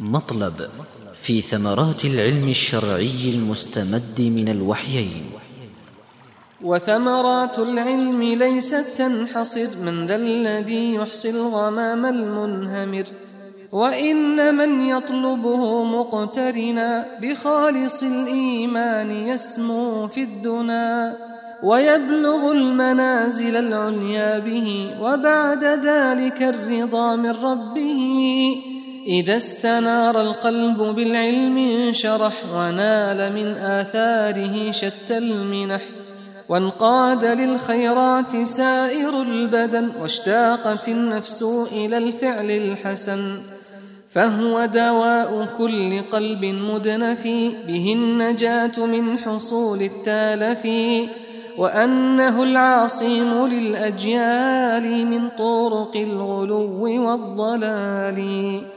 مطلب في ثمرات العلم الشرعي المستمد من الوحيين. وثمرات العلم ليست تنحصر من ذا الذي يحصي الغمام المنهمر وإن من يطلبه مقترنا بخالص الإيمان يسمو في الدنا ويبلغ المنازل العليا به وبعد ذلك الرضا من ربه. إذا استنار القلب بالعلم انشرح ونال من آثاره شتى المنح وانقاد للخيرات سائر البدن واشتاقت النفس إلى الفعل الحسن فهو دواء كل قلب مدنف به النجاة من حصول التالف وأنه العاصم للأجيال من طرق الغلو والضلال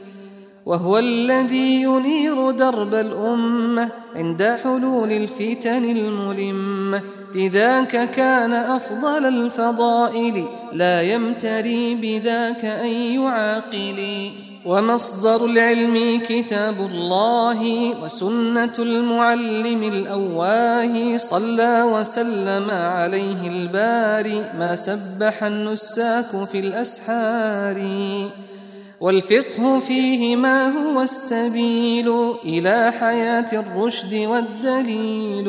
وهو الذي ينير درب الأمة عند حلول الفتن الملمة. لذاك كان أفضل الفضائل لا يمتري بذاك أي عاقل ومصدر العلم كتاب الله وسنة المعلم الأواه صلى وسلم عليه الباري ما سبح النساك في الأسحار. والفقه فيه ما هو السبيل. إلى حياة الرشد والدليل.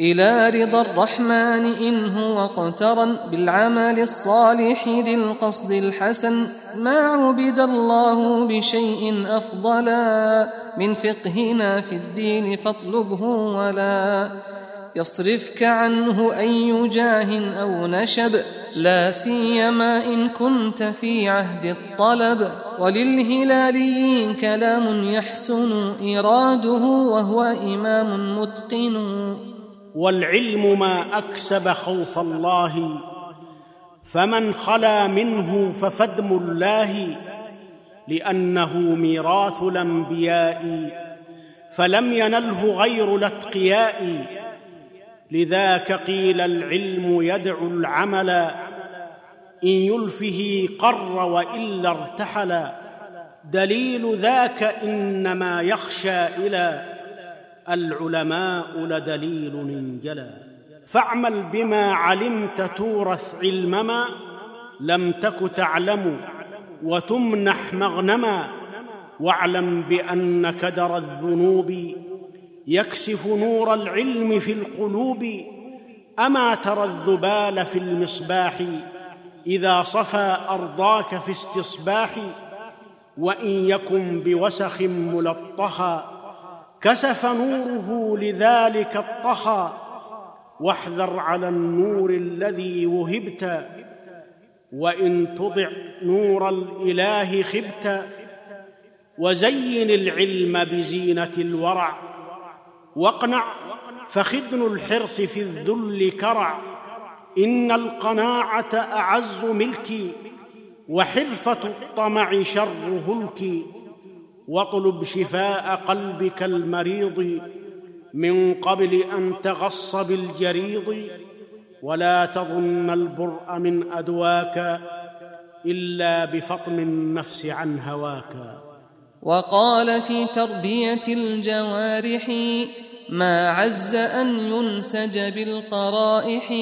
إلى رضا الرحمن إن هو اقترن بالعمل الصالح ذي القصد الحسن. ما عبد الله بشيء أفضلا. من فقهنا في الدين فاطلبه ولا. يصرفك عنه أي جاه أو نشب. لا سيما إن كنت في عهد الطلب. وللهلاليين كلام يحسن إراده وهو إمام متقن. والعلم ما أكسب خوف الله فمن خلا منه ففدم الله لأنه ميراث الأنبياء فلم ينله غير الأتقياء. لذاك قيل العلم يدعو العمل إن يلفه قر والا ارتحل دليل ذاك إنما يخشى إلى العلماء لدليل انجلى. فاعمل بما علمت تورث علمما لم تك تعلم وتمنح مغنما. واعلم بأن كدر الذنوب يكسف نور العلم في القلوب. أما ترى الذبال في المصباح إذا صفى أرضاك في استصباح وإن يكن بوسخ ملطخا كسف نوره لذلك الطخى واحذر على النور الذي وهبت وإن تضع نور الإله خبت وزين العلم بزينة الورع واقنع فخدن الحرص في الذل كرع إن القناعة أعز ملكي وحرفة الطمع شر هلك. واطلب شفاء قلبك المريض من قبل أن تغص بالجريض. ولا تظن البرء من أدواك إلا بفطم النفس عن هواك. وقال في تربية الجوارح ما عز أن ينسج بالقرائح.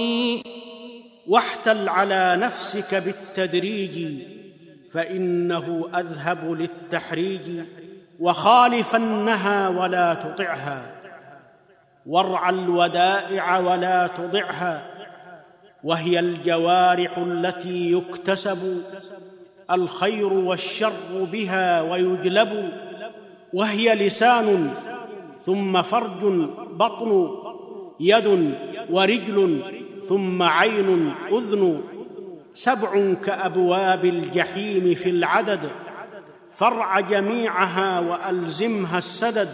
واحتل على نفسك بالتدريج فإنه أذهب للتحريج وخالفنها ولا تطعها. وارعى الودائع ولا تضعها وهي الجوارح التي يكتسب الخير والشر بها ويجلب وهي لسان ثم فرج بطن يد ورجل ثم عين أذن سبع كأبواب الجحيم في العدد فرع جميعها وألزمها السدد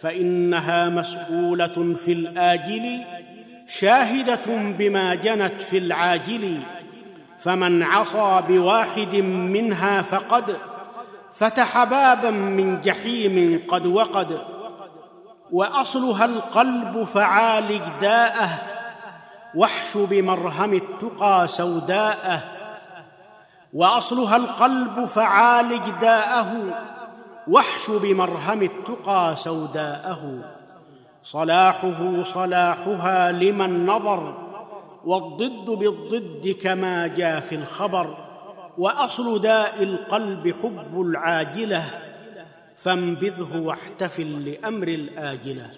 فإنها مسؤولة في الآجل شاهدة بما جنت في العاجل فمن عصى بواحد منها فقد فتح بابا من جحيم قد وقد وأصلها القلب فعالج داءه واحش بمرهم التقى سوداءه وأصلها القلب فعالج داءه واحش بمرهم التقى سوداءه. صلاحه صلاحها لمن نظر والضد بالضد كما جاء في الخبر وأصل داء القلب حب العاجلة فانبذه واحتفل لأمر الآجلة.